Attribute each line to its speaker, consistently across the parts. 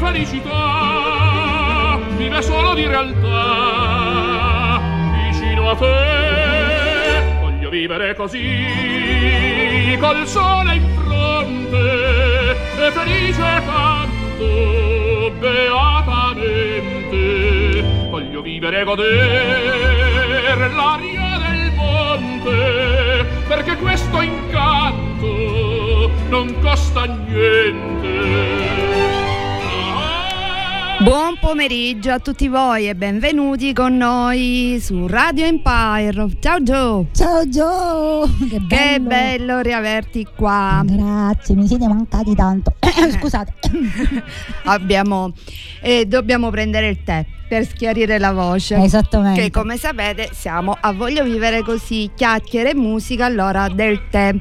Speaker 1: felicità vive solo di realtà. Vicino a te voglio vivere così col sole in fronte e felice canto beatamente. Voglio vivere e goder l'aria del monte perché questo incanto non costa niente
Speaker 2: Buon pomeriggio a tutti voi e benvenuti con noi su Radio Empire. Ciao Gio.
Speaker 3: Ciao Gio. Che bello.
Speaker 2: Che bello riaverti qua.
Speaker 3: Grazie, mi siete mancati tanto. Scusate.
Speaker 2: Abbiamo eh, dobbiamo prendere il tè per schiarire la voce.
Speaker 3: Esattamente.
Speaker 2: Che come sapete siamo a Voglio vivere così, chiacchiere e musica all'ora del tè.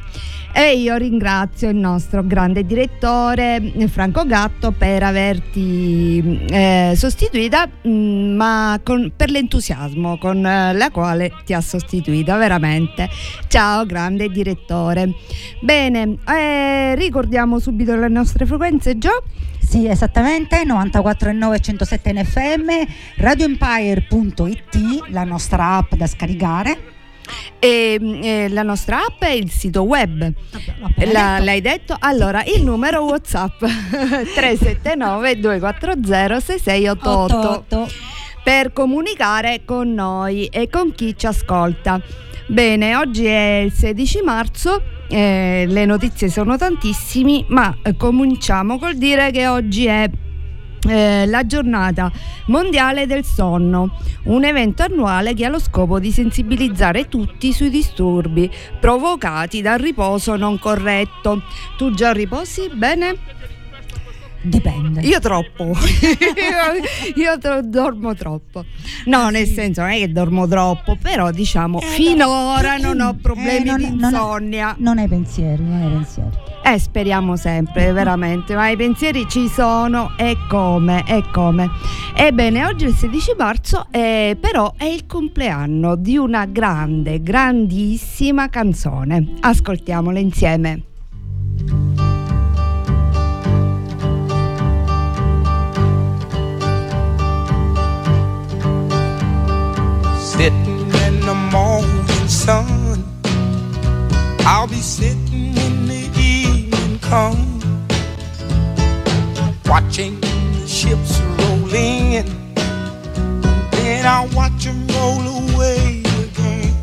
Speaker 2: E io ringrazio il nostro grande direttore Franco Gatto per averti eh, sostituita, mh, mm, ma con, per l'entusiasmo con eh, la quale ti ha sostituita, veramente. Ciao, grande direttore. Bene, eh, ricordiamo subito le nostre frequenze, Gio.
Speaker 3: Sì, esattamente, 94.9 107 NFM, radioempire.it, la nostra app da scaricare
Speaker 2: e, eh, la nostra app è il sito web. La, l'hai detto? Allora, il numero WhatsApp 379 240 6688 per comunicare con noi e con chi ci ascolta. Bene, oggi è il 16 marzo, eh, le notizie sono tantissime, ma eh, cominciamo col dire che oggi è eh, la giornata mondiale del sonno, un evento annuale che ha lo scopo di sensibilizzare tutti sui disturbi provocati dal riposo non corretto. Tu già riposi bene?
Speaker 3: Dipende.
Speaker 2: Io troppo. io, io tro- dormo troppo. No, nel senso non è che dormo troppo, però diciamo eh, finora no. non ho problemi eh, non, di insonnia.
Speaker 3: Non, hai pensieri, non hai pensieri.
Speaker 2: Eh, speriamo sempre, veramente, ma i pensieri ci sono e come, e come. Ebbene, oggi è il 16 marzo, eh, però è il compleanno di una grande, grandissima canzone. Ascoltiamola insieme.
Speaker 4: Sitting in the morning sun. I'll be sitting when the evening comes, watching the ships roll in. Then I'll watch them roll away again.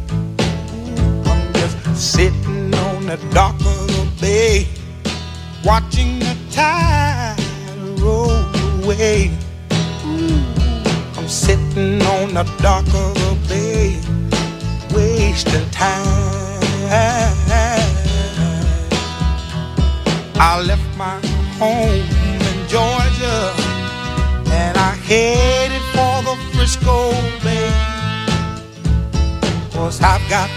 Speaker 4: I'm just sitting on the dock of the bay, watching the tide roll away. Sitting on the dock of the bay, wasting time. I left my home in Georgia and I headed for the Frisco Bay. Cause I've got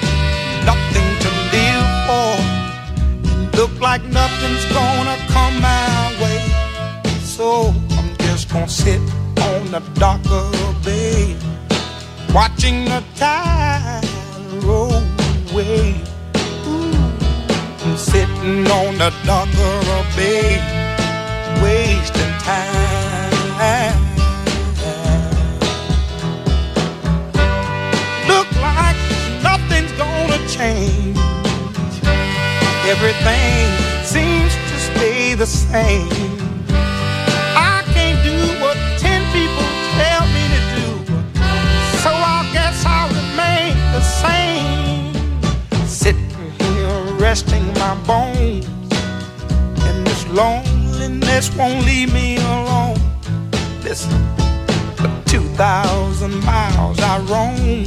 Speaker 4: nothing to live for. Look like nothing's gonna come my the dock of the bay, watching the tide roll away. Ooh, I'm sitting on the dock of the bay, wasting time. Look like nothing's gonna change. Everything seems to stay the same. Resting my bones. And this loneliness won't leave me alone. Listen, for 2,000 miles I roam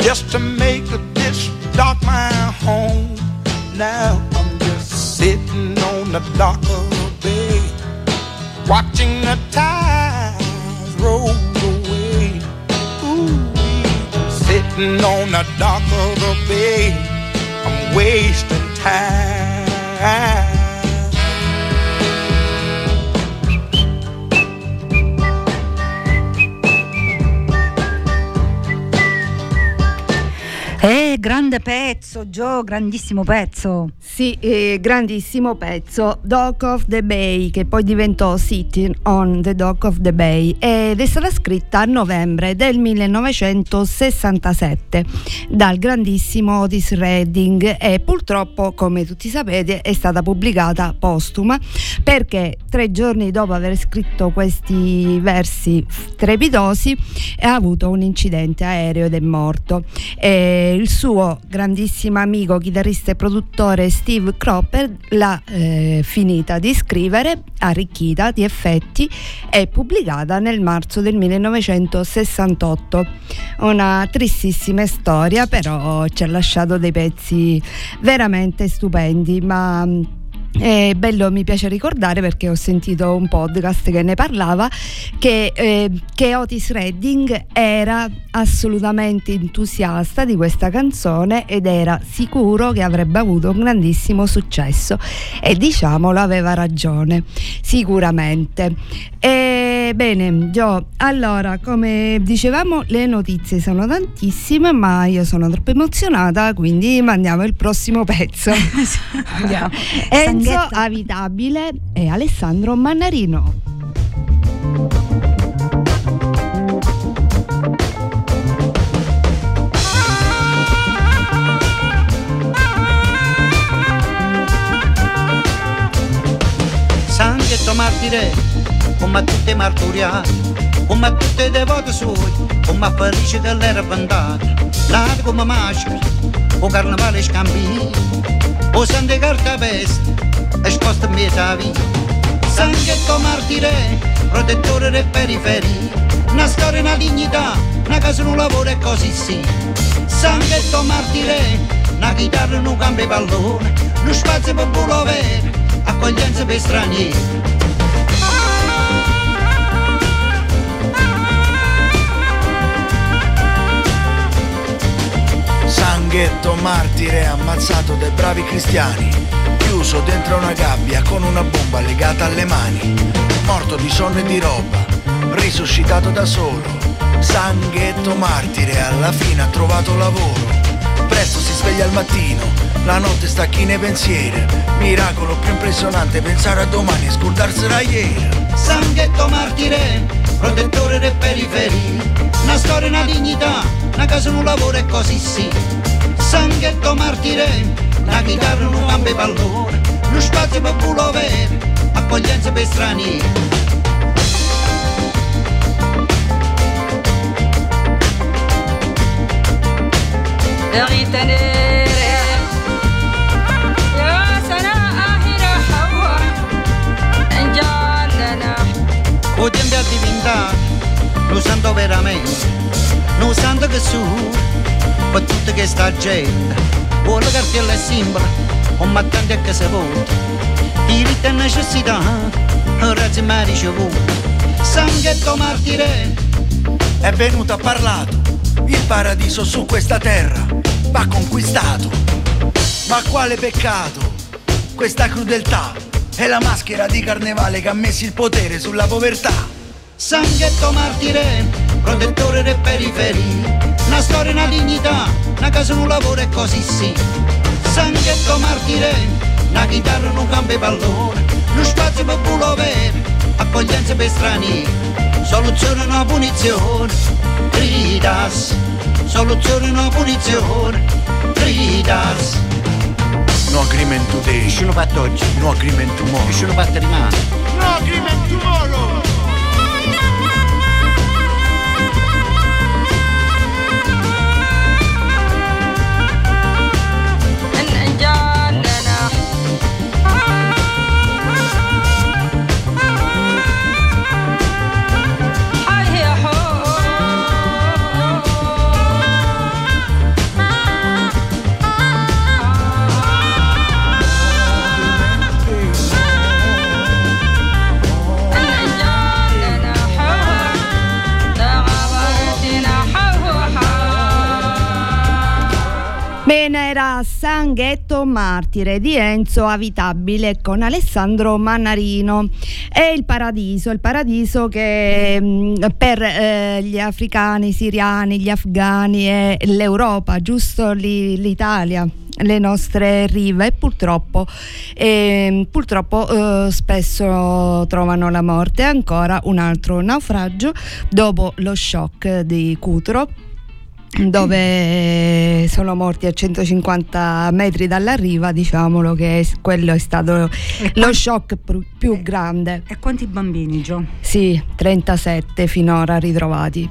Speaker 4: just to make this dock my home. Now I'm just sitting on the dock of the bay, watching the tides roll away. Ooh, sitting on the dock of the bay wasting time.
Speaker 3: Grande pezzo, Gio, grandissimo pezzo.
Speaker 2: Sì, eh, grandissimo pezzo. Dock of the Bay, che poi diventò Sitting on the Dock of the Bay ed è stata scritta a novembre del 1967 dal grandissimo Otis Redding e purtroppo, come tutti sapete, è stata pubblicata postuma perché tre giorni dopo aver scritto questi versi trepidosi ha avuto un incidente aereo ed è morto. E il suo grandissimo amico, chitarrista e produttore Steve Cropper l'ha eh, finita di scrivere, arricchita di effetti e pubblicata nel marzo del 1968. Una tristissima storia, però ci ha lasciato dei pezzi veramente stupendi, ma è bello, mi piace ricordare perché ho sentito un podcast che ne parlava che, eh, che, Otis Redding era assolutamente entusiasta di questa canzone ed era sicuro che avrebbe avuto un grandissimo successo. E diciamolo aveva ragione sicuramente. E, bene Gio allora come dicevamo le notizie sono tantissime ma io sono troppo emozionata quindi mandiamo il prossimo pezzo.
Speaker 3: Andiamo.
Speaker 2: Enzo Avitabile e Alessandro Mannarino.
Speaker 5: Sanghetto martire, come a tutte marturiate, come tutte le devote suoi, come felice dell'era bandata, nata come maschera, o carnevale scambini, o sante carta peste, esposta a metà vita. Sanghetto martire, protettore delle periferie, una storia, una dignità, una casa, un lavoro e così sì. Sanghetto martire, una chitarra, un cambio pallone, uno spazio per pulovere, accoglienza per stranieri.
Speaker 6: Sanghetto martire ammazzato dai bravi cristiani, chiuso dentro una gabbia con una bomba legata alle mani, morto di sonno e di roba, risuscitato da solo. Sanghetto martire alla fine ha trovato lavoro, presto si sveglia al mattino, la notte sta chi nei pensieri, miracolo più impressionante pensare a domani e scordarsi da ieri.
Speaker 5: Sanghetto martire, protettore delle periferie, una storia, una dignità, una casa, un lavoro e così sì. Sanghetto martire, la chitarra non cambi pallone, lo spazio per culo pulovere, accoglienza per stranieri.
Speaker 7: Ritenere
Speaker 5: Potremmo diventare un santo veramente, un santo che su per tutta questa gente vuole cartella e simbolo, un mattante che si vota, diritti e necessità, razzi mai ricevuti, sanghetto martire,
Speaker 6: È venuto a parlato, il paradiso su questa terra va conquistato. Ma quale peccato, questa crudeltà è la maschera di carnevale che ha messo il potere sulla povertà.
Speaker 5: Sanghetto martire, protettore delle periferie, una storia, una dignità, una casa, un lavoro e così sì. Sanghetto martire, una chitarra, un cambio pallone, uno spazio per pulovere, accoglienza per stranieri, soluzione una punizione, gridas, soluzione una punizione, gridas.
Speaker 6: No agreement today,
Speaker 5: Nessuno fatto oggi,
Speaker 6: no agreement tomorrow.
Speaker 5: nessuno fatto rimane.
Speaker 6: No agreement tomorrow.
Speaker 2: Era Sanghetto Martire di Enzo Avitabile con Alessandro Mannarino. È il paradiso, il paradiso che mh, per eh, gli africani, i siriani, gli afghani e l'Europa, giusto lì, l'Italia le nostre rive purtroppo, eh, purtroppo eh, spesso trovano la morte. Ancora un altro naufragio dopo lo shock di Cutro dove sono morti a 150 metri dalla riva, diciamolo che quello è stato lo shock più grande.
Speaker 3: E quanti bambini, Gio?
Speaker 2: Sì, 37 finora ritrovati.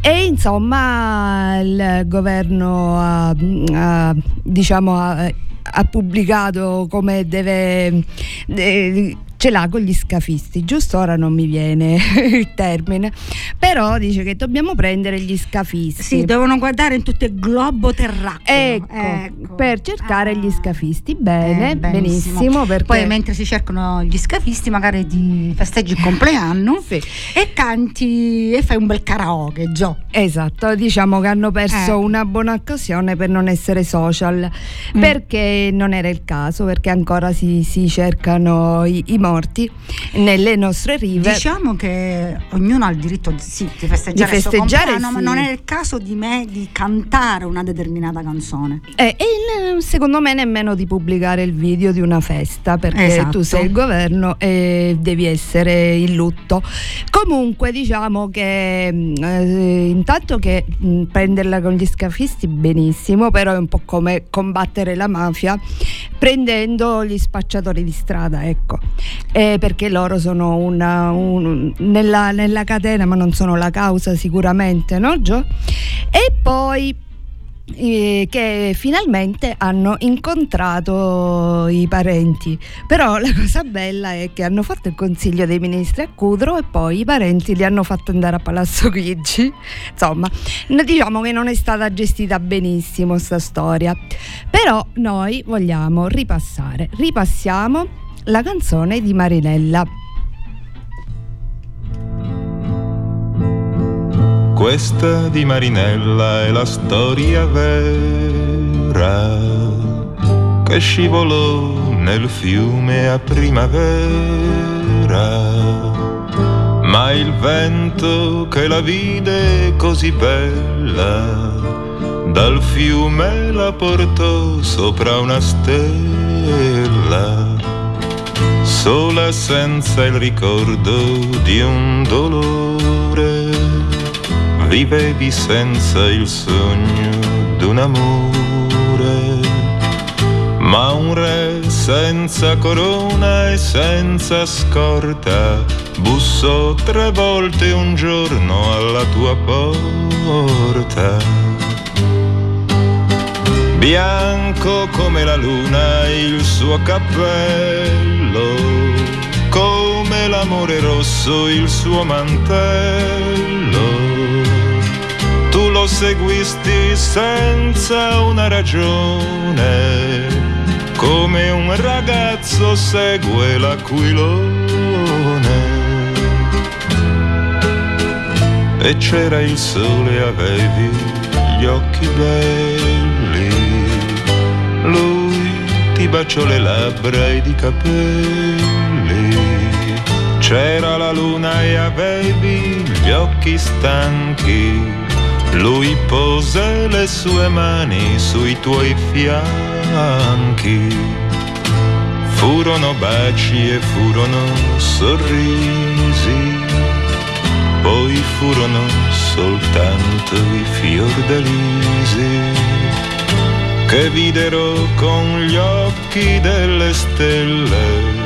Speaker 2: E insomma il governo ha, ha, diciamo, ha, ha pubblicato come deve... Eh, ce l'ha con gli scafisti, giusto ora non mi viene il termine, però dice che dobbiamo prendere gli scafisti.
Speaker 3: Sì, devono guardare in tutto il globo terracqueo.
Speaker 2: Ecco,
Speaker 3: Ecco.
Speaker 2: per cercare
Speaker 3: Ah.
Speaker 2: gli scafisti. Bene,
Speaker 3: Eh,
Speaker 2: benissimo. perché...
Speaker 3: Poi mentre si cercano gli scafisti, magari ti festeggi il compleanno
Speaker 2: Sì.
Speaker 3: e canti e fai un bel karaoke, Gio.
Speaker 2: Esatto, diciamo che hanno perso
Speaker 3: Eh.
Speaker 2: una buona occasione per non essere social,
Speaker 3: Mm.
Speaker 2: perché non era il caso, perché ancora si, si cercano i, i morti nelle nostre rive.
Speaker 3: Diciamo che ognuno ha il diritto di, sì, di festeggiare,
Speaker 2: Di festeggiare,
Speaker 3: compleanno, ma
Speaker 2: sì.
Speaker 3: non è il caso di me di cantare una determinata canzone.
Speaker 2: Eh, e secondo me nemmeno di pubblicare il video di una festa perché
Speaker 3: Esatto.
Speaker 2: tu sei il governo e devi essere in lutto. Comunque diciamo che mh, eh, intanto che mh, prenderla con gli scafisti benissimo, però è un po' come combattere la mafia prendendo gli spacciatori di strada, ecco. Eh, perché loro sono una, un- nella, nella catena, ma non sono la causa sicuramente, no Gio? E poi eh, che finalmente hanno incontrato i parenti. Però la cosa bella è che hanno fatto il consiglio dei ministri a Cudro e poi i parenti li hanno fatto andare a Palazzo Chigi. Insomma, diciamo che non è stata gestita benissimo sta storia. Però noi vogliamo ripassare. Ripassiamo la canzone di Marinella.
Speaker 8: Questa di Marinella è la storia vera che scivolò nel fiume a primavera. Ma il vento che la vide così bella dal fiume la portò sopra una stella sola senza il ricordo di un dolore, vivevi senza il sogno d'un amore, ma un re senza corona e senza scorta bussò tre volte un giorno alla tua porta. Bianco come la luna il suo cappello, come l'amore rosso il suo mantello. Tu lo seguisti senza una ragione, come un ragazzo segue l'aquilone. E c'era il sole, avevi gli occhi belli. Lui ti baciò le labbra ed i capelli. C'era la luna e avevi gli occhi stanchi. Lui pose le sue mani sui tuoi fianchi. Furono baci e furono sorrisi. Poi furono soltanto i fiordalisi che videro con gli occhi delle stelle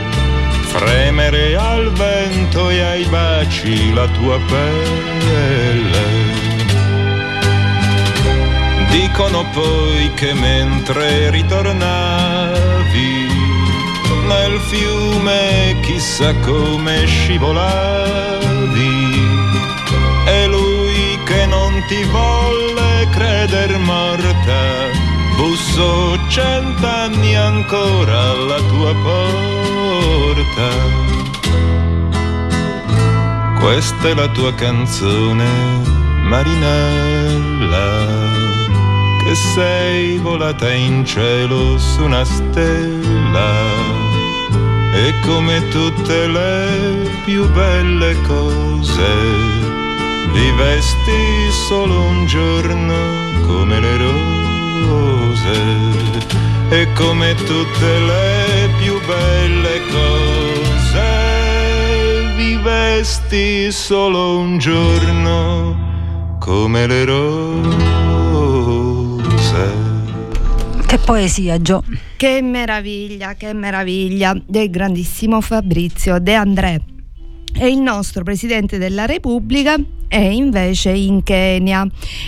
Speaker 8: fremere al vento e ai baci la tua pelle. Dicono poi che mentre ritornavi nel fiume chissà come scivolavi e lui che non ti volle creder morta bussò cent'anni ancora alla tua porta. Questa è la tua canzone, Marinella, che sei volata in cielo su una stella e come tutte le più belle cose vivesti solo un giorno come le rose e come tutte le più belle cose vivesti solo un giorno come le rose.
Speaker 3: Che poesia, Gio.
Speaker 2: Che meraviglia, che meraviglia del grandissimo Fabrizio De André. E il nostro Presidente della Repubblica è invece in Kenya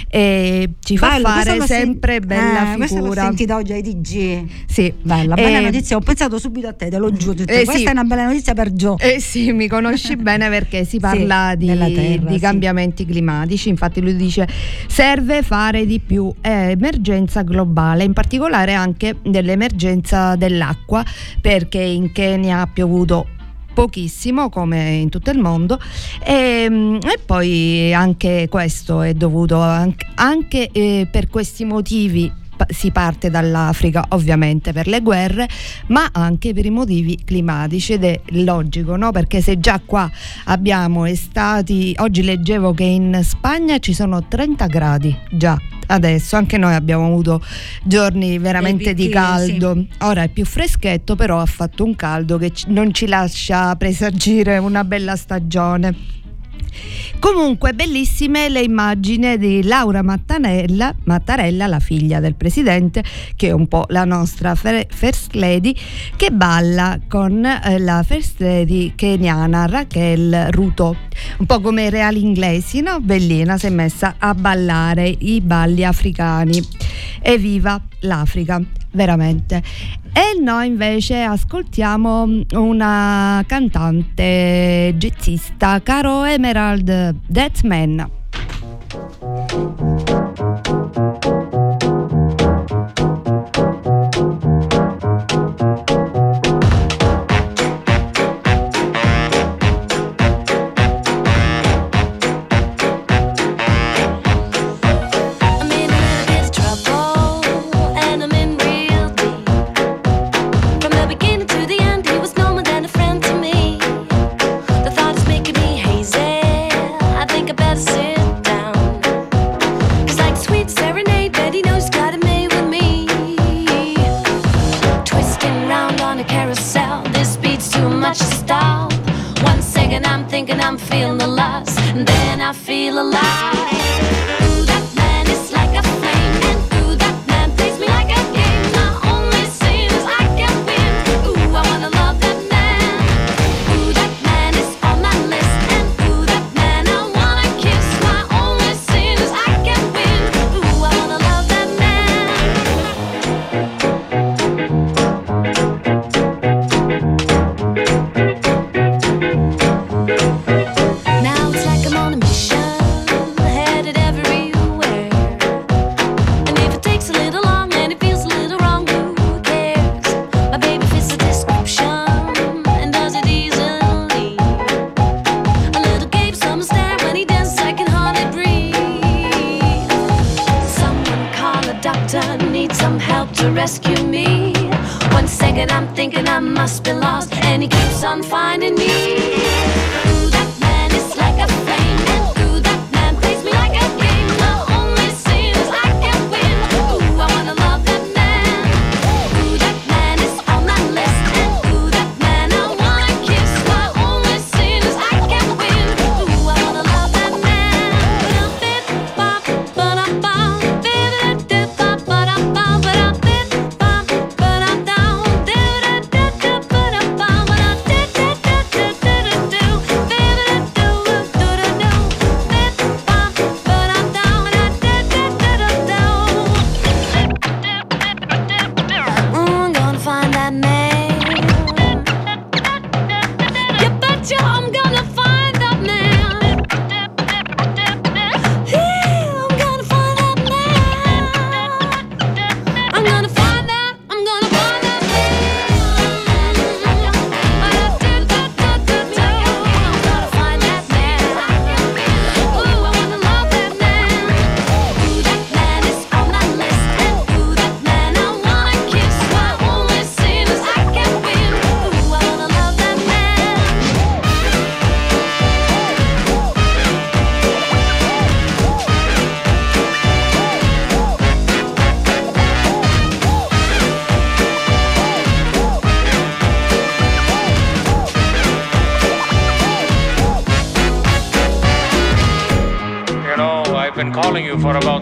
Speaker 2: e ci fa
Speaker 3: Bello,
Speaker 2: fare sempre
Speaker 3: sen-
Speaker 2: bella
Speaker 3: eh, Questa l'ho
Speaker 2: figura.
Speaker 3: sentita oggi ai TG.
Speaker 2: Sì,
Speaker 3: Bella, bella
Speaker 2: Eh,
Speaker 3: notizia. Ho pensato subito a te, te lo giuro. detto,
Speaker 2: eh,
Speaker 3: questa
Speaker 2: sì.
Speaker 3: è una bella notizia per Gio.
Speaker 2: Eh sì, mi conosci bene perché si parla di,
Speaker 3: della terra,
Speaker 2: di
Speaker 3: sì.
Speaker 2: cambiamenti climatici, infatti lui dice serve fare di più, è emergenza globale, in particolare anche dell'emergenza dell'acqua perché in Kenya ha piovuto pochissimo come in tutto il mondo e, mm, e poi anche questo è dovuto anche, anche, eh, per questi motivi si parte dall'Africa ovviamente per le guerre ma anche per i motivi climatici ed è logico no? perché se già qua abbiamo estati oggi leggevo che in Spagna ci sono 30 gradi già adesso anche noi abbiamo avuto giorni veramente di caldo. Ora è più freschetto però ha fatto un caldo che non ci lascia presagire una bella stagione Comunque bellissime le immagini di Laura Mattanella, Mattarella, la figlia del presidente, che è un po' la nostra First Lady, che balla con eh, la First Lady keniana Raquel Ruto. Un po' come i reali inglesi, no? Bellina si è messa a ballare i balli africani. Evviva l'Africa, veramente. E noi invece ascoltiamo una cantante jazzista, Caro Emerald Deathman.
Speaker 9: Second I'm thinking I'm feeling the loss, and then I feel alive.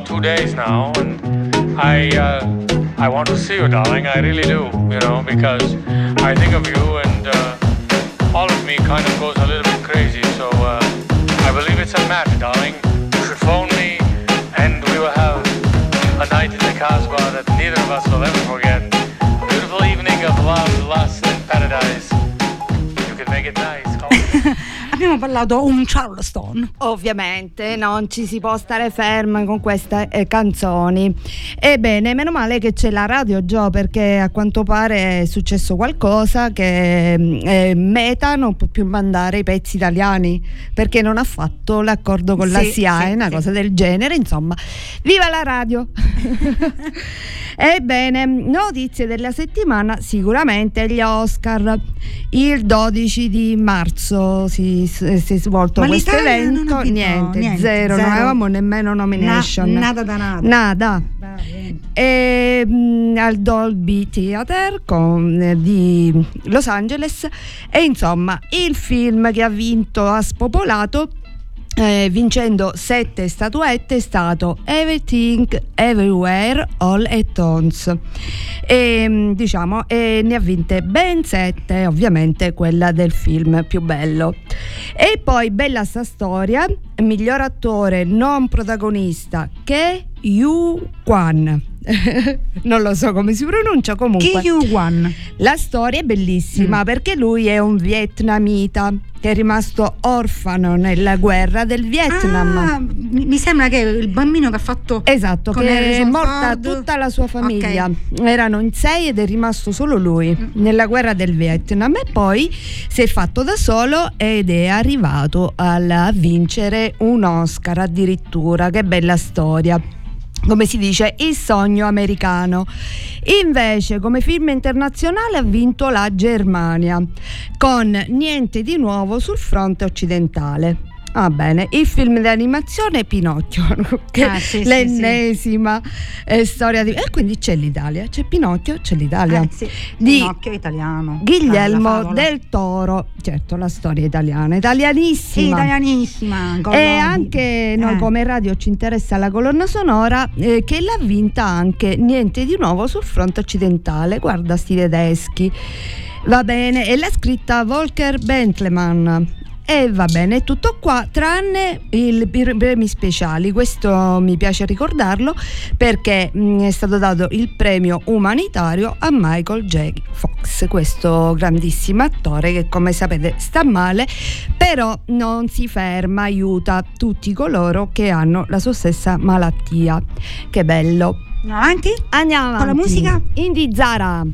Speaker 10: Two days now, and I uh, I want to see you, darling. I really do, you know, because I think of you, and uh, all of me kind of goes a little bit crazy. So uh, I believe it's a match, darling. You should phone me, and we will have a night in the Casbah that neither of us will ever forget.
Speaker 3: Abbiamo parlato un Charleston.
Speaker 2: Ovviamente non ci si può stare ferma con queste eh, canzoni. Ebbene, meno male che c'è la radio Joe perché a quanto pare è successo qualcosa che mm, eh, Meta non può più mandare i pezzi italiani perché non ha fatto l'accordo con la
Speaker 3: Sì,
Speaker 2: SIAE,
Speaker 3: sì,
Speaker 2: una
Speaker 3: sì.
Speaker 2: cosa del genere, insomma. Viva la radio! Ebbene, notizie della settimana, sicuramente gli Oscar. Il 12 di marzo si, si è svolto
Speaker 3: Ma
Speaker 2: questo
Speaker 3: non
Speaker 2: evento, niente,
Speaker 3: niente,
Speaker 2: zero, non
Speaker 3: zero.
Speaker 2: avevamo nemmeno nomination.
Speaker 3: Na- nada da nada.
Speaker 2: Nada.
Speaker 3: Bene.
Speaker 2: E, mh, al Dolby Theater con- eh, di Los Angeles e insomma il film che ha vinto, ha spopolato eh, vincendo sette statuette è stato Everything Everywhere All at Once. E mh, diciamo e ne ha vinte ben sette ovviamente quella del film più bello. E poi bella sta storia miglior attore non protagonista che Yu Kwan non lo so come si pronuncia comunque
Speaker 3: Ki
Speaker 2: la storia è bellissima perché lui è un vietnamita che è rimasto orfano nella guerra del Vietnam.
Speaker 3: Ah, mi sembra che il bambino che ha fatto
Speaker 2: Esatto, che è morta
Speaker 3: Ford.
Speaker 2: tutta la sua famiglia.
Speaker 3: Ok.
Speaker 2: Erano in sei ed è rimasto solo lui nella guerra del Vietnam e poi si è fatto da solo ed è arrivato a vincere un Oscar addirittura. Che bella storia. Come si dice, il sogno americano. Invece, come film internazionale ha vinto la Germania con Niente di nuovo sul fronte occidentale. Ah bene, il film di animazione Pinocchio, che
Speaker 3: Ah, sì, sì,
Speaker 2: l'ennesima eh, storia di... E quindi c'è l'Italia, c'è Pinocchio, c'è l'Italia.
Speaker 3: Eh, sì.
Speaker 2: Di
Speaker 3: Pinocchio italiano.
Speaker 2: Guglielmo
Speaker 3: Ah, favola.
Speaker 2: del Toro, certo la storia italiana, italianissima.
Speaker 3: Italianissima. con
Speaker 2: E anche noi
Speaker 3: Eh.
Speaker 2: come radio ci interessa la colonna sonora eh, che l'ha vinta anche niente di nuovo sul fronte occidentale, guarda sti tedeschi. Va bene, e l'ha scritta Volker Bentleman. E va bene, è tutto qua, tranne i premi speciali. Questo mi piace ricordarlo perché mh, è stato dato il premio umanitario a Michael J. Fox, questo grandissimo attore che come sapete sta male, però non si ferma, aiuta tutti coloro che hanno la sua stessa malattia. Che bello.
Speaker 3: Andiamo avanti?
Speaker 2: Andiamo avanti.
Speaker 3: Con la musica?
Speaker 2: Indy Zara.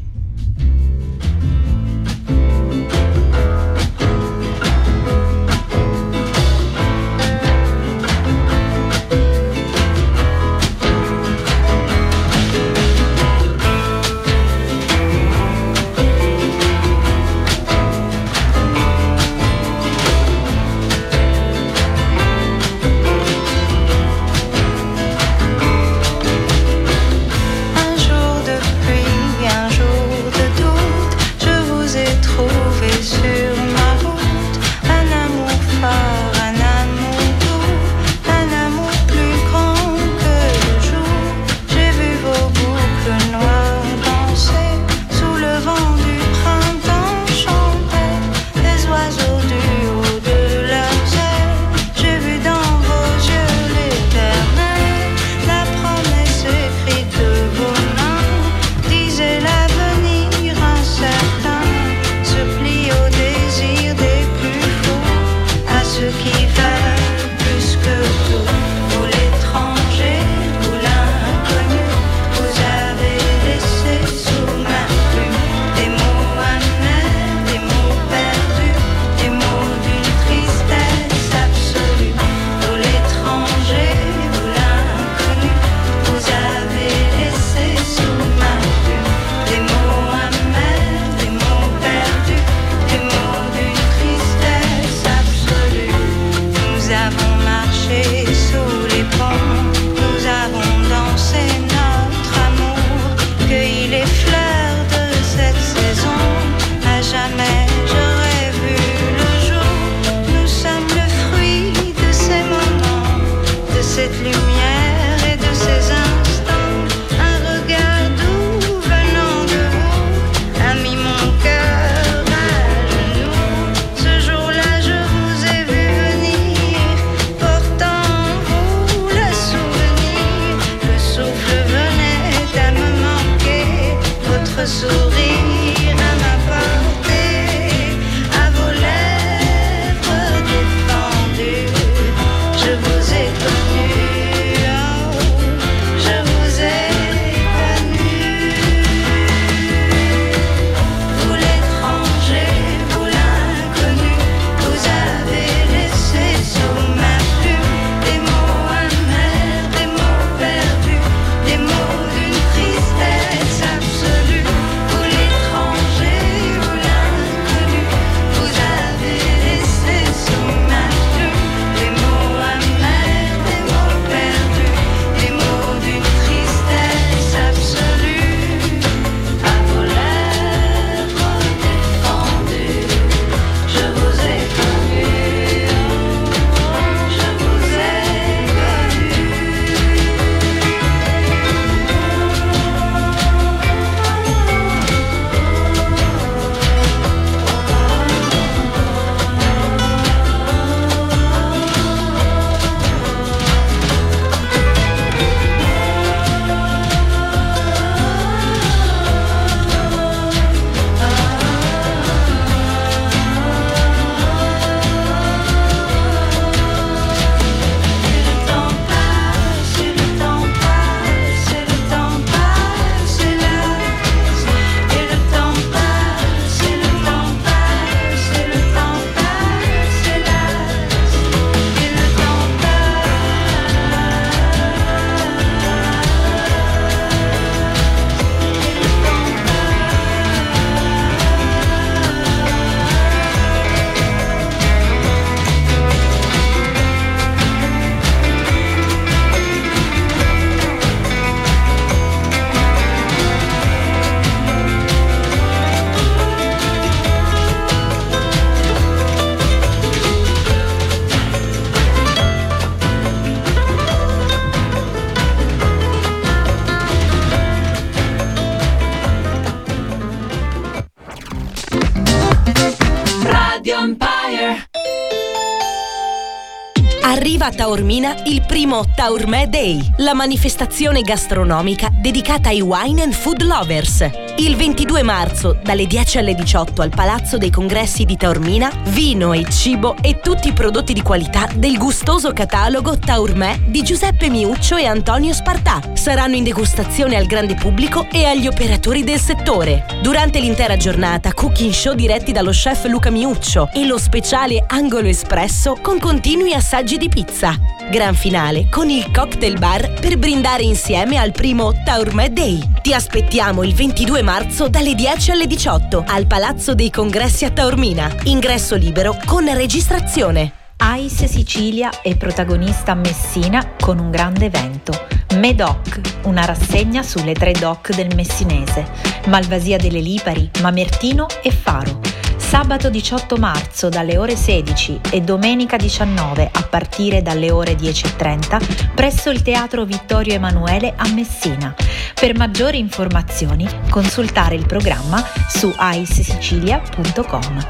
Speaker 11: Arriva a Taormina il primo Taormè Day, la manifestazione gastronomica dedicata ai wine and food lovers. Il 22 marzo, dalle 10 alle 18 al Palazzo dei Congressi di Taormina, vino e cibo e tutti i prodotti di qualità del gustoso catalogo Taormè di Giuseppe Miuccio e Antonio Spartà. Saranno in degustazione al grande pubblico e agli operatori del settore. Durante l'intera giornata, cooking show diretti dallo chef Luca Miuccio e lo speciale Angolo Espresso con continui assaggi di pizza. Gran finale con il cocktail bar per brindare insieme al primo Taormè Day. Ti aspettiamo il 22 marzo dalle 10 alle 18 al Palazzo dei Congressi a Taormina. Ingresso libero con registrazione.
Speaker 12: Ice Sicilia è protagonista a Messina con un grande evento. Medoc, una rassegna sulle tre doc del messinese, Malvasia delle Lipari, Mamertino e Faro. Sabato 18 marzo dalle ore 16 e domenica 19 a partire dalle ore 10.30 presso il Teatro Vittorio Emanuele a Messina. Per maggiori informazioni consultare il programma su icesicilia.com.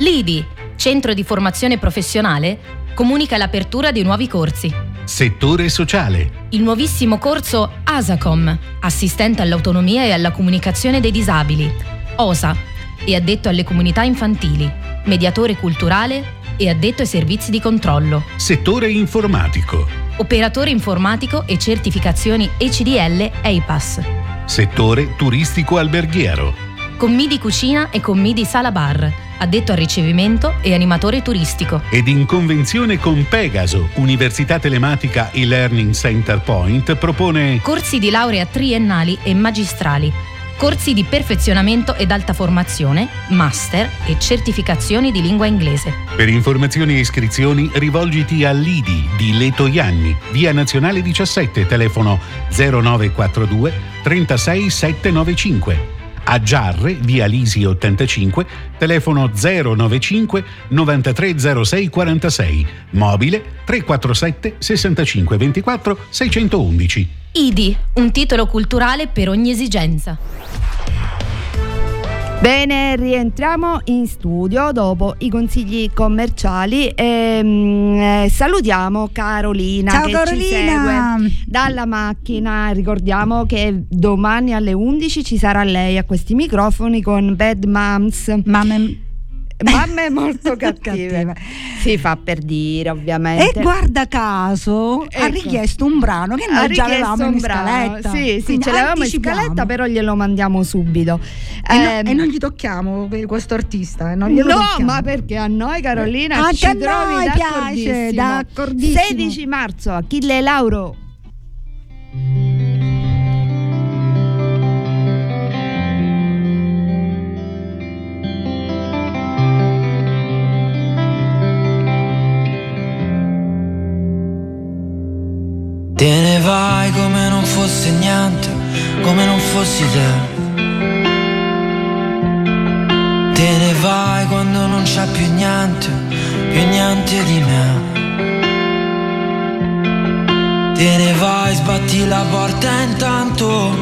Speaker 13: Lidi, centro di formazione professionale, comunica l'apertura di nuovi corsi.
Speaker 14: Settore sociale.
Speaker 13: Il nuovissimo corso ASACOM, assistente all'autonomia e alla comunicazione dei disabili. OSA, e addetto alle comunità infantili. Mediatore culturale e addetto ai servizi di controllo.
Speaker 14: Settore informatico.
Speaker 13: Operatore informatico e certificazioni ECDL EIPAS.
Speaker 14: Settore turistico alberghiero.
Speaker 13: Commidi cucina e commidi sala bar, addetto al ricevimento e animatore turistico.
Speaker 14: Ed in convenzione con Pegaso, Università Telematica e-Learning Center Point propone
Speaker 13: corsi di laurea triennali e magistrali, corsi di perfezionamento ed alta formazione, master e certificazioni di lingua inglese.
Speaker 14: Per informazioni e iscrizioni rivolgiti a Lidi di Leto Ianni, via Nazionale 17, telefono 0942 36 795 a Giarre, via Lisi 85, telefono 095 9306 46, mobile 347 65 24 611.
Speaker 13: IDI, un titolo culturale per ogni esigenza.
Speaker 2: Bene, rientriamo in studio dopo i consigli commerciali e mm, eh, salutiamo Carolina
Speaker 3: Ciao
Speaker 2: che
Speaker 3: Carolina.
Speaker 2: ci segue dalla macchina. Ricordiamo che domani alle 11 ci sarà lei a questi microfoni con Bad Moms.
Speaker 3: Mamme
Speaker 2: molto cattive. Si fa per dire, ovviamente.
Speaker 3: E guarda caso ha
Speaker 2: Ecco.
Speaker 3: richiesto un brano che
Speaker 2: Ha
Speaker 3: noi già avevamo in scaletta.
Speaker 2: Sì, sì, ce l'avevamo in scaletta, però glielo mandiamo subito.
Speaker 3: E, no-
Speaker 2: Ehm,
Speaker 3: e non gli tocchiamo que- questo artista, eh,
Speaker 2: no,
Speaker 3: tocchiamo.
Speaker 2: ma perché a noi Carolina
Speaker 3: Anche
Speaker 2: ci
Speaker 3: a
Speaker 2: trovi
Speaker 3: noi
Speaker 2: d'accordissimo.
Speaker 3: piace, d'accordissimo.
Speaker 2: 16 marzo, Achille Lauro.
Speaker 15: Te ne vai come non fosse niente, come non fossi te. Te ne vai quando non c'è più niente, più niente di me. Te ne vai, sbatti la porta intanto.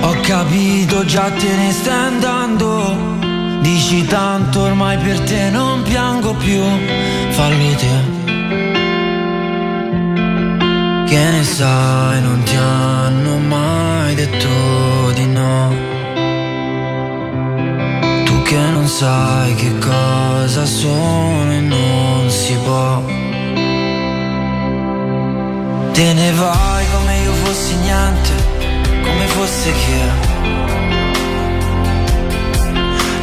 Speaker 15: Ho capito, già te ne stai andando. Dici tanto, ormai per te non piango più. Fallo te. Che ne sai, non ti hanno mai detto di no. Tu che non sai che cosa sono e non si può. Te ne vai come io fossi niente, come fosse che.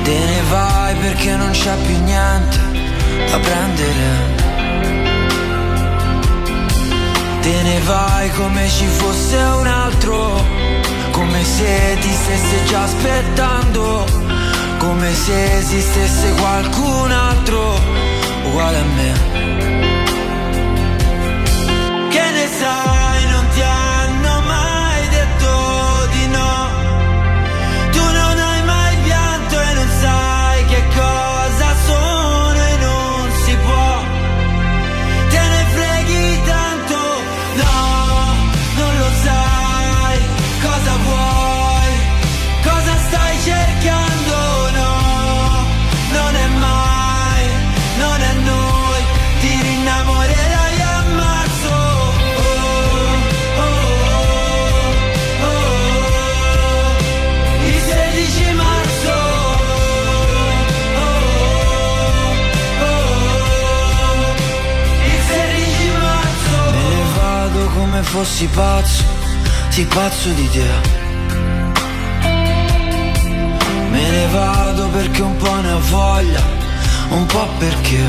Speaker 15: Te ne vai perché non c'è più niente da prendere. Te ne vai come ci fosse un altro, come se ti stesse già aspettando, come se esistesse qualcun altro uguale a me. Che ne sai, fossi pazzo, sì pazzo di te. Me ne vado perché un po' ne ho voglia, un po' perché.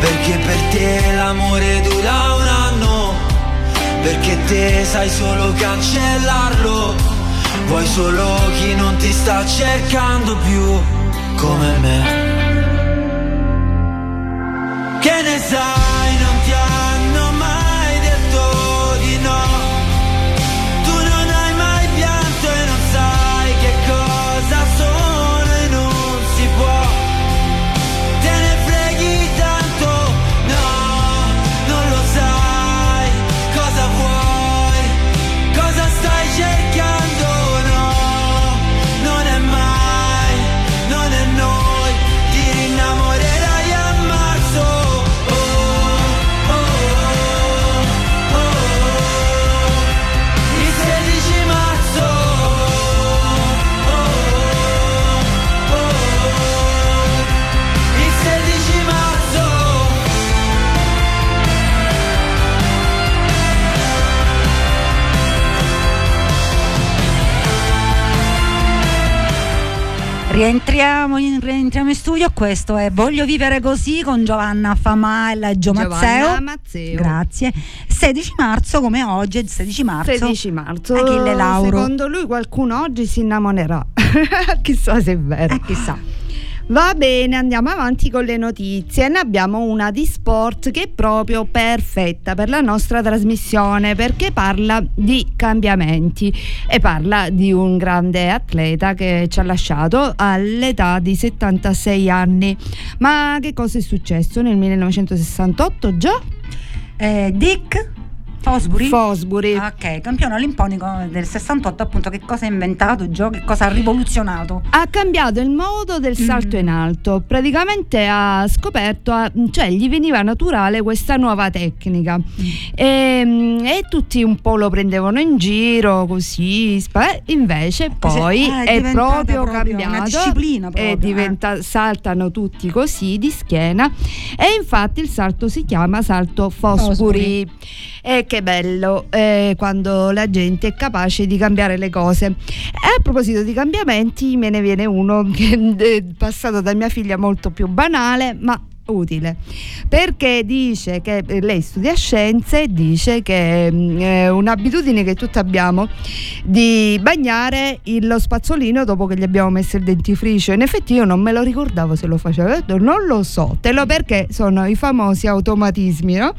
Speaker 15: Perché per te l'amore dura un anno, perché te sai solo cancellarlo. Vuoi solo chi non ti sta cercando più come me. Che ne sai, non ti hanno
Speaker 3: Rientriamo in, rientriamo in studio, questo è Voglio vivere così con Giovanna Famà e Gio
Speaker 2: Giovanna
Speaker 3: Mazzeo.
Speaker 2: Mazzeo.
Speaker 3: Grazie. 16 marzo come oggi, il 16 marzo.
Speaker 2: 16 marzo.
Speaker 3: Achille Lauro.
Speaker 2: Secondo lui qualcuno oggi si innamorerà. chissà se è vero.
Speaker 3: Eh, chissà.
Speaker 2: Va bene, andiamo avanti con le notizie. Ne abbiamo una di sport che è proprio perfetta per la nostra trasmissione perché parla di cambiamenti e parla di un grande atleta che ci ha lasciato all'età di 76 anni. Ma che cosa è successo nel 1968 già?
Speaker 3: Eh, Dick Fosbury.
Speaker 2: Fosbury.
Speaker 3: Ok, campione olimponico del 68, appunto, che cosa ha inventato Gio? Che cosa ha rivoluzionato?
Speaker 2: ha cambiato il modo del salto in alto, praticamente ha scoperto, cioè gli veniva naturale questa nuova tecnica e, e tutti un po' lo prendevano in giro così, eh, invece poi
Speaker 3: ah, è
Speaker 2: è, proprio
Speaker 3: proprio
Speaker 2: cambiato
Speaker 3: una disciplina proprio,
Speaker 2: e diventa- saltano tutti così di schiena e infatti il salto si chiama salto Fosbury. E che bello eh, quando la gente è capace di cambiare le cose. E a proposito di cambiamenti, me ne viene uno che è passato da mia figlia molto più banale, ma utile. Perché dice che eh, lei studia scienze e dice che mm, è un'abitudine che tutti abbiamo di bagnare lo spazzolino dopo che gli abbiamo messo il dentifricio. In effetti io non me lo ricordavo se lo detto, non lo so te lo perché sono i famosi automatismi no?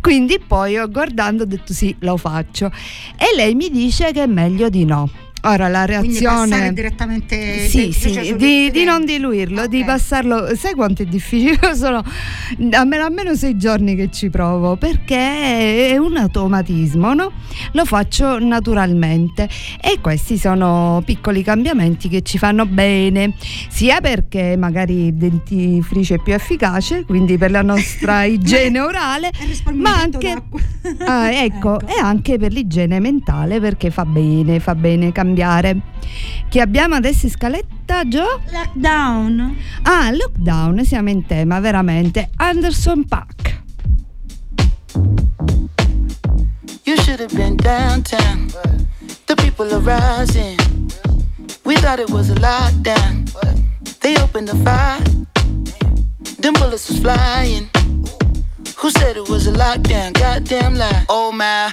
Speaker 2: quindi poi guardando ho detto sì lo faccio. E lei mi dice che è meglio di no Ora la reazione
Speaker 3: direttamente
Speaker 2: sì, sì, di, di non diluirlo, di passarlo. Sai quanto è difficile? Io sono almeno, almeno sei giorni che ci provo perché è un automatismo, no? Lo faccio naturalmente e questi sono piccoli cambiamenti che ci fanno bene, sia perché magari il dentifricio è più efficace, quindi per la nostra igiene orale, ma anche Ah, ecco, e anche per l'igiene mentale perché fa bene, fa bene cambiare. Chi abbiamo adesso in scaletta, Gio?
Speaker 3: Lockdown.
Speaker 2: Ah, lockdown, siamo in tema, veramente. Anderson Pack.
Speaker 16: You should have been downtown. The people are rising. We thought it was a lockdown. They opened the fire. Them bullets was flying. Who said it was a lockdown? Goddamn lie. Oh my,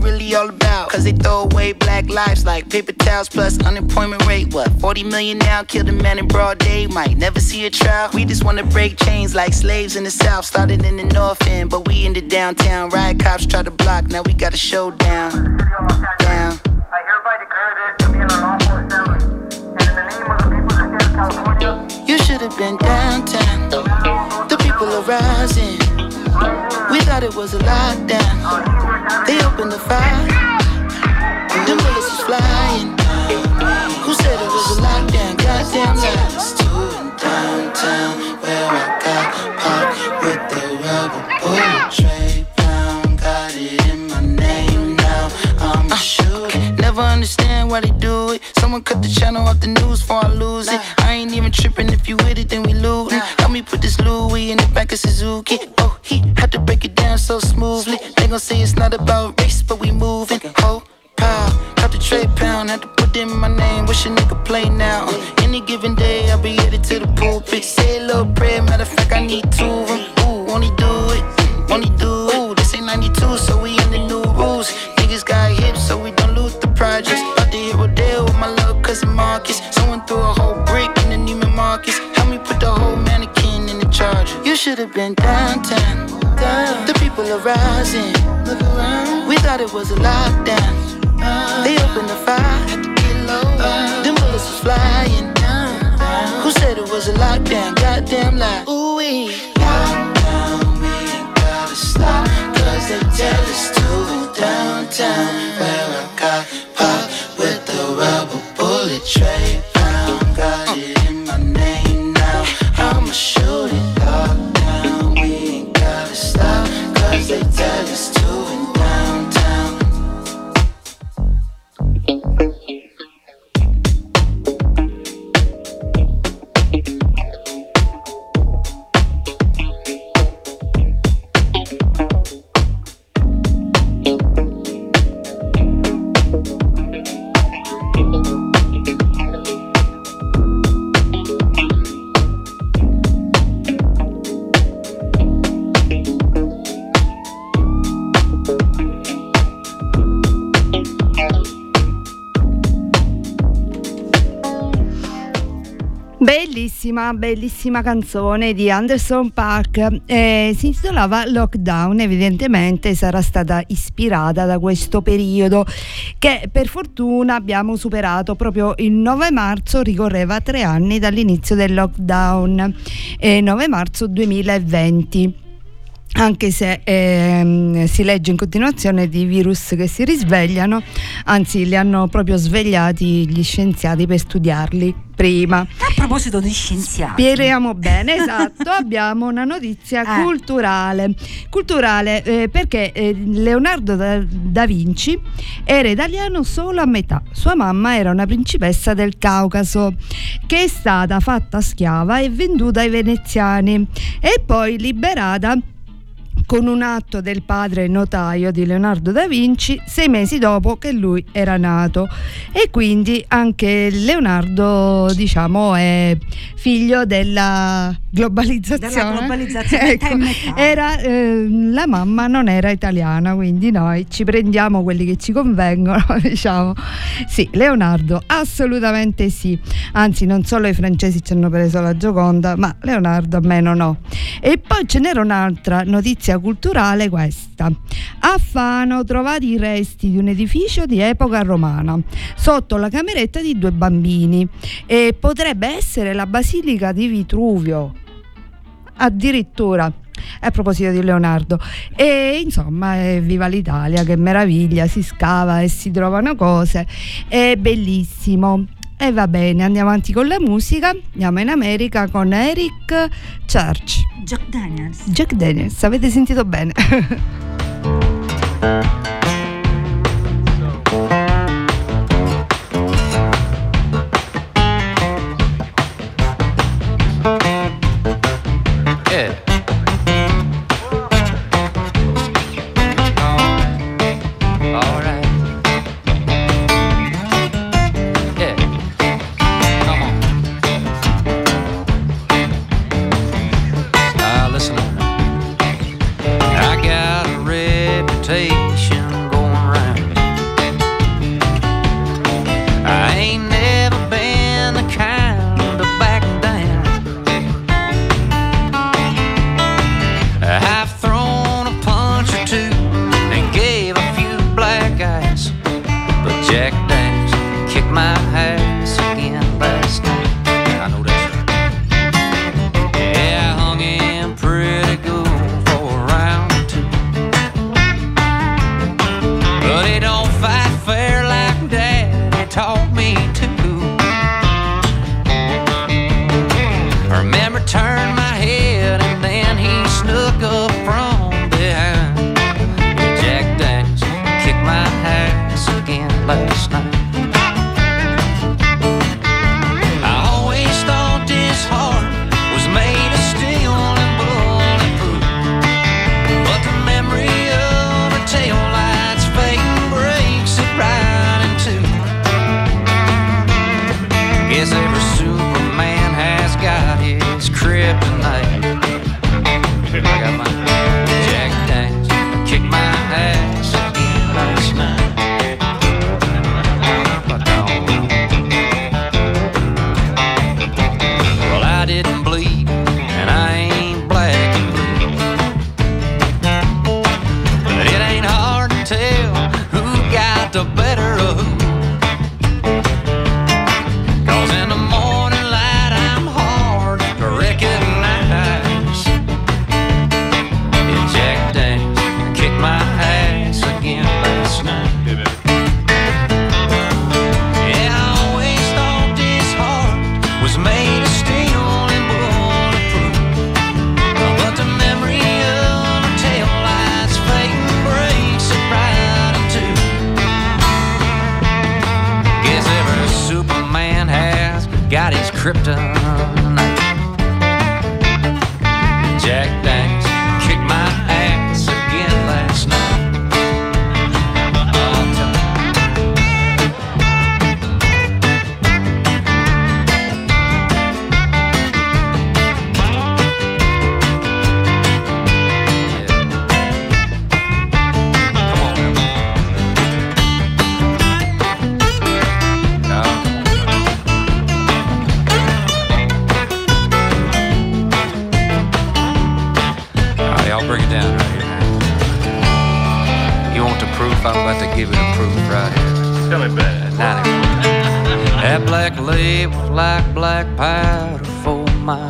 Speaker 16: really all about? Cause they throw away black lives like paper towels plus unemployment rate. What, 40 million now? Killed a man in broad day, might never see a trial. We just wanna break chains like slaves in the south. Started in the north end, but we in the downtown. Riot cops try to block, now we got a showdown. Down. You should have been downtown. The people are rising. Thought it was a lockdown. They opened the fire. Them bullets was flying. Who said it was a lockdown? Goddamn lies. Downtown, where I got popped with the rubber bullet tray. Got it in my name now. I'm uh, a shooter. Never understand why they do it. Someone cut the channel off the news before I lose it. I ain't even tripping if you with it, then we lootin'. Help me put this Louis in the back of Suzuki. Oh, he had to break it down so smoothly. They gon' say it's not about race, but we moving. Oh, pow, got the tray pound, had to put in my name. Wish a nigga play now. Any given day, I'll be headed to the pulpit. Say a little prayer, matter of fact, I need two of them. Ooh, won't he do it? Won't he do it? Ooh, this ain't 92, so we in the new rules. Niggas got hips, so we don't lose the projects. About to hit Rodale with my little cousin Marcus. Someone threw a whole brick in the Neiman Marcus. Help me put the whole mannequin in the charger. You should have been downtown. Rising. We thought it was a lockdown. They opened the fire. Them bullets was flying. Who said it was a lockdown? Goddamn lie. Ooh wee. Lockdown, we gotta stop. Cause they tell us to downtown.
Speaker 2: Bellissima, bellissima canzone di Anderson Park. Eh, si intitolava Lockdown, evidentemente sarà stata ispirata da questo periodo che per fortuna abbiamo superato proprio il 9 marzo, ricorreva tre anni dall'inizio del lockdown, eh, 9 marzo 2020 anche se ehm, si legge in continuazione di virus che si risvegliano, anzi li hanno proprio svegliati gli scienziati per studiarli prima.
Speaker 3: A proposito di scienziati.
Speaker 2: Spieghiamo bene, esatto, abbiamo una notizia
Speaker 3: Eh.
Speaker 2: culturale. Culturale eh, perché eh, Leonardo da, da Vinci era italiano solo a metà. Sua mamma era una principessa del Caucaso che è stata fatta schiava e venduta ai veneziani e poi liberata con un atto del padre notaio di Leonardo da Vinci sei mesi dopo che lui era nato. E quindi anche Leonardo diciamo è figlio della globalizzazione,
Speaker 3: globalizzazione,
Speaker 2: Ecco, era, eh, la mamma non era italiana quindi noi ci prendiamo quelli che ci convengono diciamo. Sì Leonardo assolutamente sì. Anzi non solo i francesi ci hanno preso la Gioconda ma Leonardo a me non ho. E poi ce n'era un'altra notizia culturale questa. A Fano trovati i resti di un edificio di epoca romana sotto la cameretta di due bambini e potrebbe essere la basilica di Vitruvio addirittura a proposito di Leonardo e insomma eh, viva l'Italia che meraviglia si scava e si trovano cose è bellissimo. E va bene andiamo avanti con la musica andiamo in America con Eric Church.
Speaker 3: Jack Daniels.
Speaker 2: Jack Daniels avete sentito bene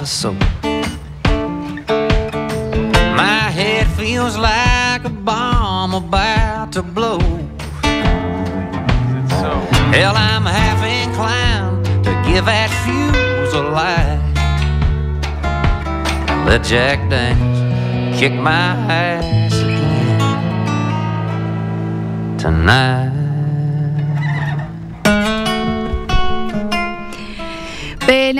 Speaker 17: my soul. My head feels like a bomb about to blow. Hell, I'm half inclined to give that fuse a light. Let Jack Daniels kick my ass again tonight.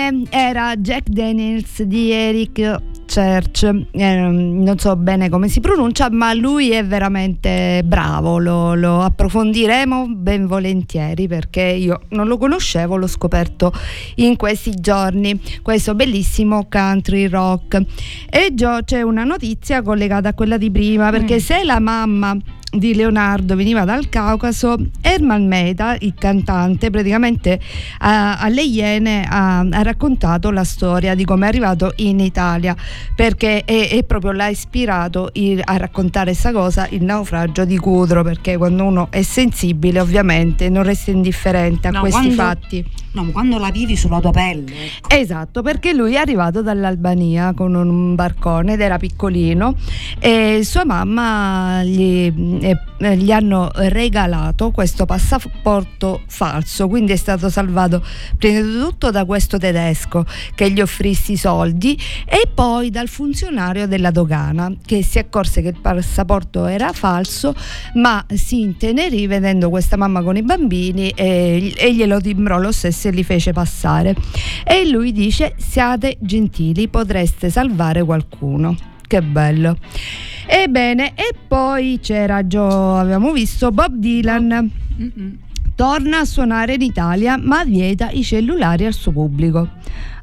Speaker 2: Bene, era Jack Daniels di Eric Church, Eh, non so bene come si pronuncia, ma lui è veramente bravo, lo, lo approfondiremo ben volentieri perché io non lo conoscevo, l'ho scoperto in questi giorni, questo bellissimo country rock. E già c'è una notizia collegata a quella di prima, perché se la mamma di Leonardo veniva dal Caucaso, Herman Meta, il cantante, praticamente a- alle Iene ha, ha raccontato la storia di come è arrivato in Italia, perché è, è proprio l'ha ispirato il- a raccontare questa cosa il naufragio di Cudro, perché quando uno è sensibile ovviamente non resta indifferente a
Speaker 3: No,
Speaker 2: questi
Speaker 3: quando-
Speaker 2: fatti.
Speaker 3: No, ma quando la vivi sulla tua pelle.
Speaker 2: Esatto, perché lui è arrivato dall'Albania con un barcone ed era piccolino e sua mamma gli, eh, eh, gli hanno regalato questo passaporto falso, quindi è stato salvato prima di tutto da questo tedesco che gli offrì sti soldi e poi dal funzionario della dogana che si accorse che il passaporto era falso ma si intenerì vedendo questa mamma con i bambini e, e glielo timbrò lo stesso e li fece passare. E lui dice siate gentili potreste salvare qualcuno. Che bello ebbene e poi c'era già abbiamo visto Bob Dylan. Torna a suonare in Italia ma vieta i cellulari al suo pubblico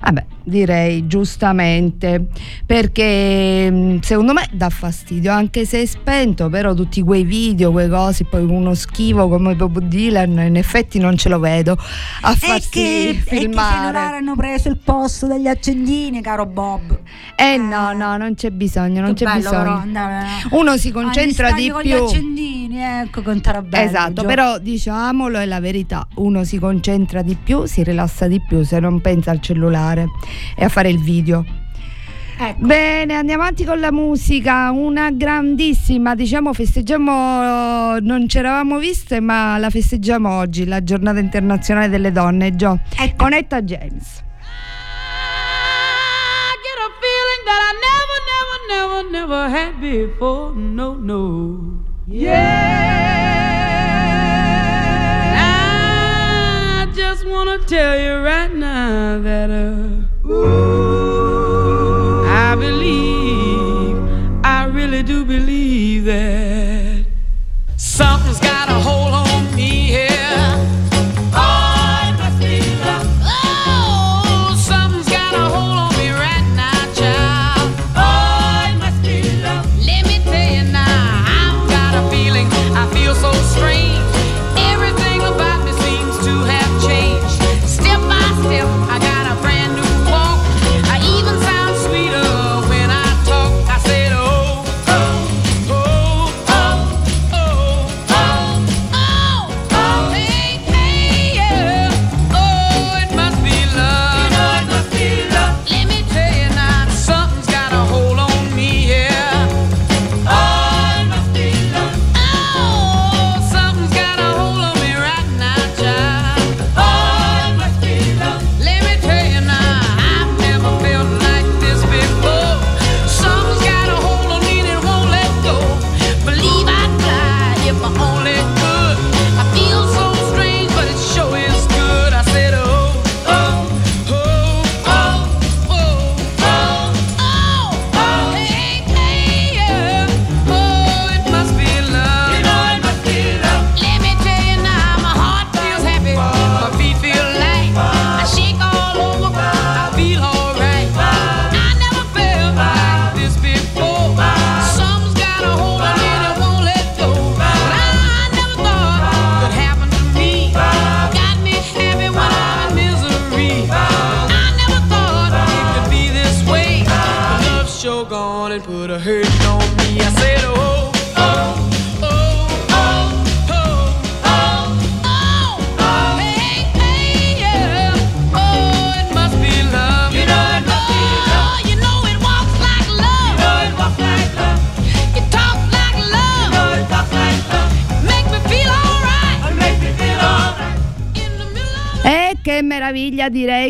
Speaker 2: Vabbè, direi giustamente, perché mh, secondo me dà fastidio, anche se è spento, però tutti quei video, quei cosi, poi uno schivo come Bob Dylan, in effetti non ce lo vedo a farsi
Speaker 3: che, e che i
Speaker 2: filmare.
Speaker 3: cellulari hanno preso il posto degli accendini, caro Bob.
Speaker 2: Eh no, no, non c'è bisogno, non c'è
Speaker 3: bello, però,
Speaker 2: bisogno.
Speaker 3: andare-
Speaker 2: Uno si concentra di
Speaker 3: con
Speaker 2: più.
Speaker 3: gli accendini, ecco quanto era bello.
Speaker 2: Esatto, però diciamolo è la verità, uno si concentra di più, si rilassa di più se non pensa al cellulare e a fare il video.
Speaker 3: Ecco.
Speaker 2: Bene, andiamo avanti con la musica, una grandissima, diciamo festeggiamo, non ci eravamo viste ma la festeggiamo oggi, la giornata internazionale delle donne, Gio,
Speaker 3: Ecco.
Speaker 2: con Etta James.
Speaker 18: get a feeling that I never, never, never, never had before. No, no. Yeah. Just wanna tell you right now that uh, I believe, I really do believe that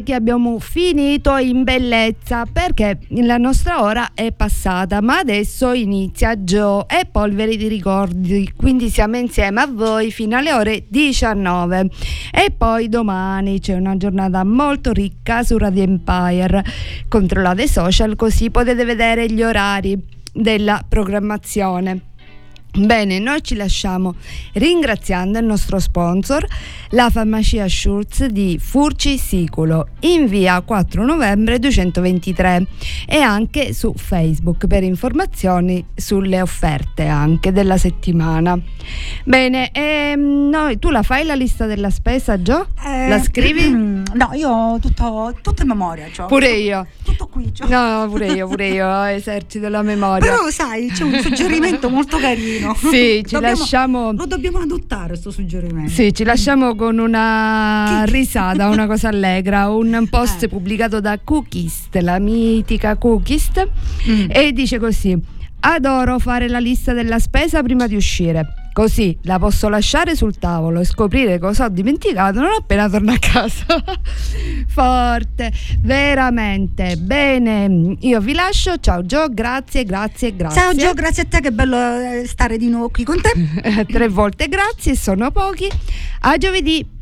Speaker 2: che abbiamo finito in bellezza perché la nostra ora è passata, ma adesso inizia Joe e Polveri di ricordi, quindi siamo insieme a voi fino alle ore 19 e poi domani c'è una giornata molto ricca su Radio Empire. Controllate i social così potete vedere gli orari della programmazione. Bene, noi ci lasciamo ringraziando il nostro sponsor, la farmacia Schulz di Furci Siculo, in via 4 novembre 223 e anche su Facebook per informazioni sulle offerte anche della settimana. Bene, ehm, noi, tu la fai la lista della spesa, Gio?
Speaker 3: Eh,
Speaker 2: la scrivi?
Speaker 3: No, io ho tutto, tutto in memoria. cioè,
Speaker 2: Pure
Speaker 3: tutto-
Speaker 2: io.
Speaker 3: Tutto qui. cioè.
Speaker 2: No, pure io, pure io, esercito la memoria.
Speaker 3: Però sai, c'è un suggerimento molto carino.
Speaker 2: Sì, ci
Speaker 3: Dobbiamo-
Speaker 2: lasciamo-
Speaker 3: Lo dobbiamo adottare questo suggerimento.
Speaker 2: Sì, ci lasciamo con una risata, una cosa allegra, un post pubblicato da Cookist, la mitica Cookist, e dice così: Adoro fare la lista della spesa prima di uscire. Così la posso lasciare sul tavolo e scoprire cosa ho dimenticato non appena torno a casa. Forte, veramente. Bene, io vi lascio. Ciao Gio, grazie, grazie, grazie.
Speaker 3: Ciao Gio, grazie a te, che bello eh, stare di nuovo qui con te.
Speaker 2: Tre volte grazie, sono pochi. A giovedì.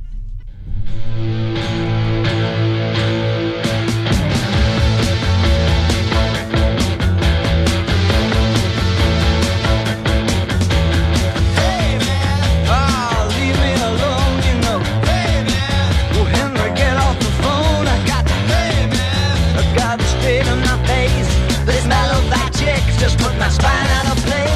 Speaker 5: This it's mellow that chick just put my spine out of place.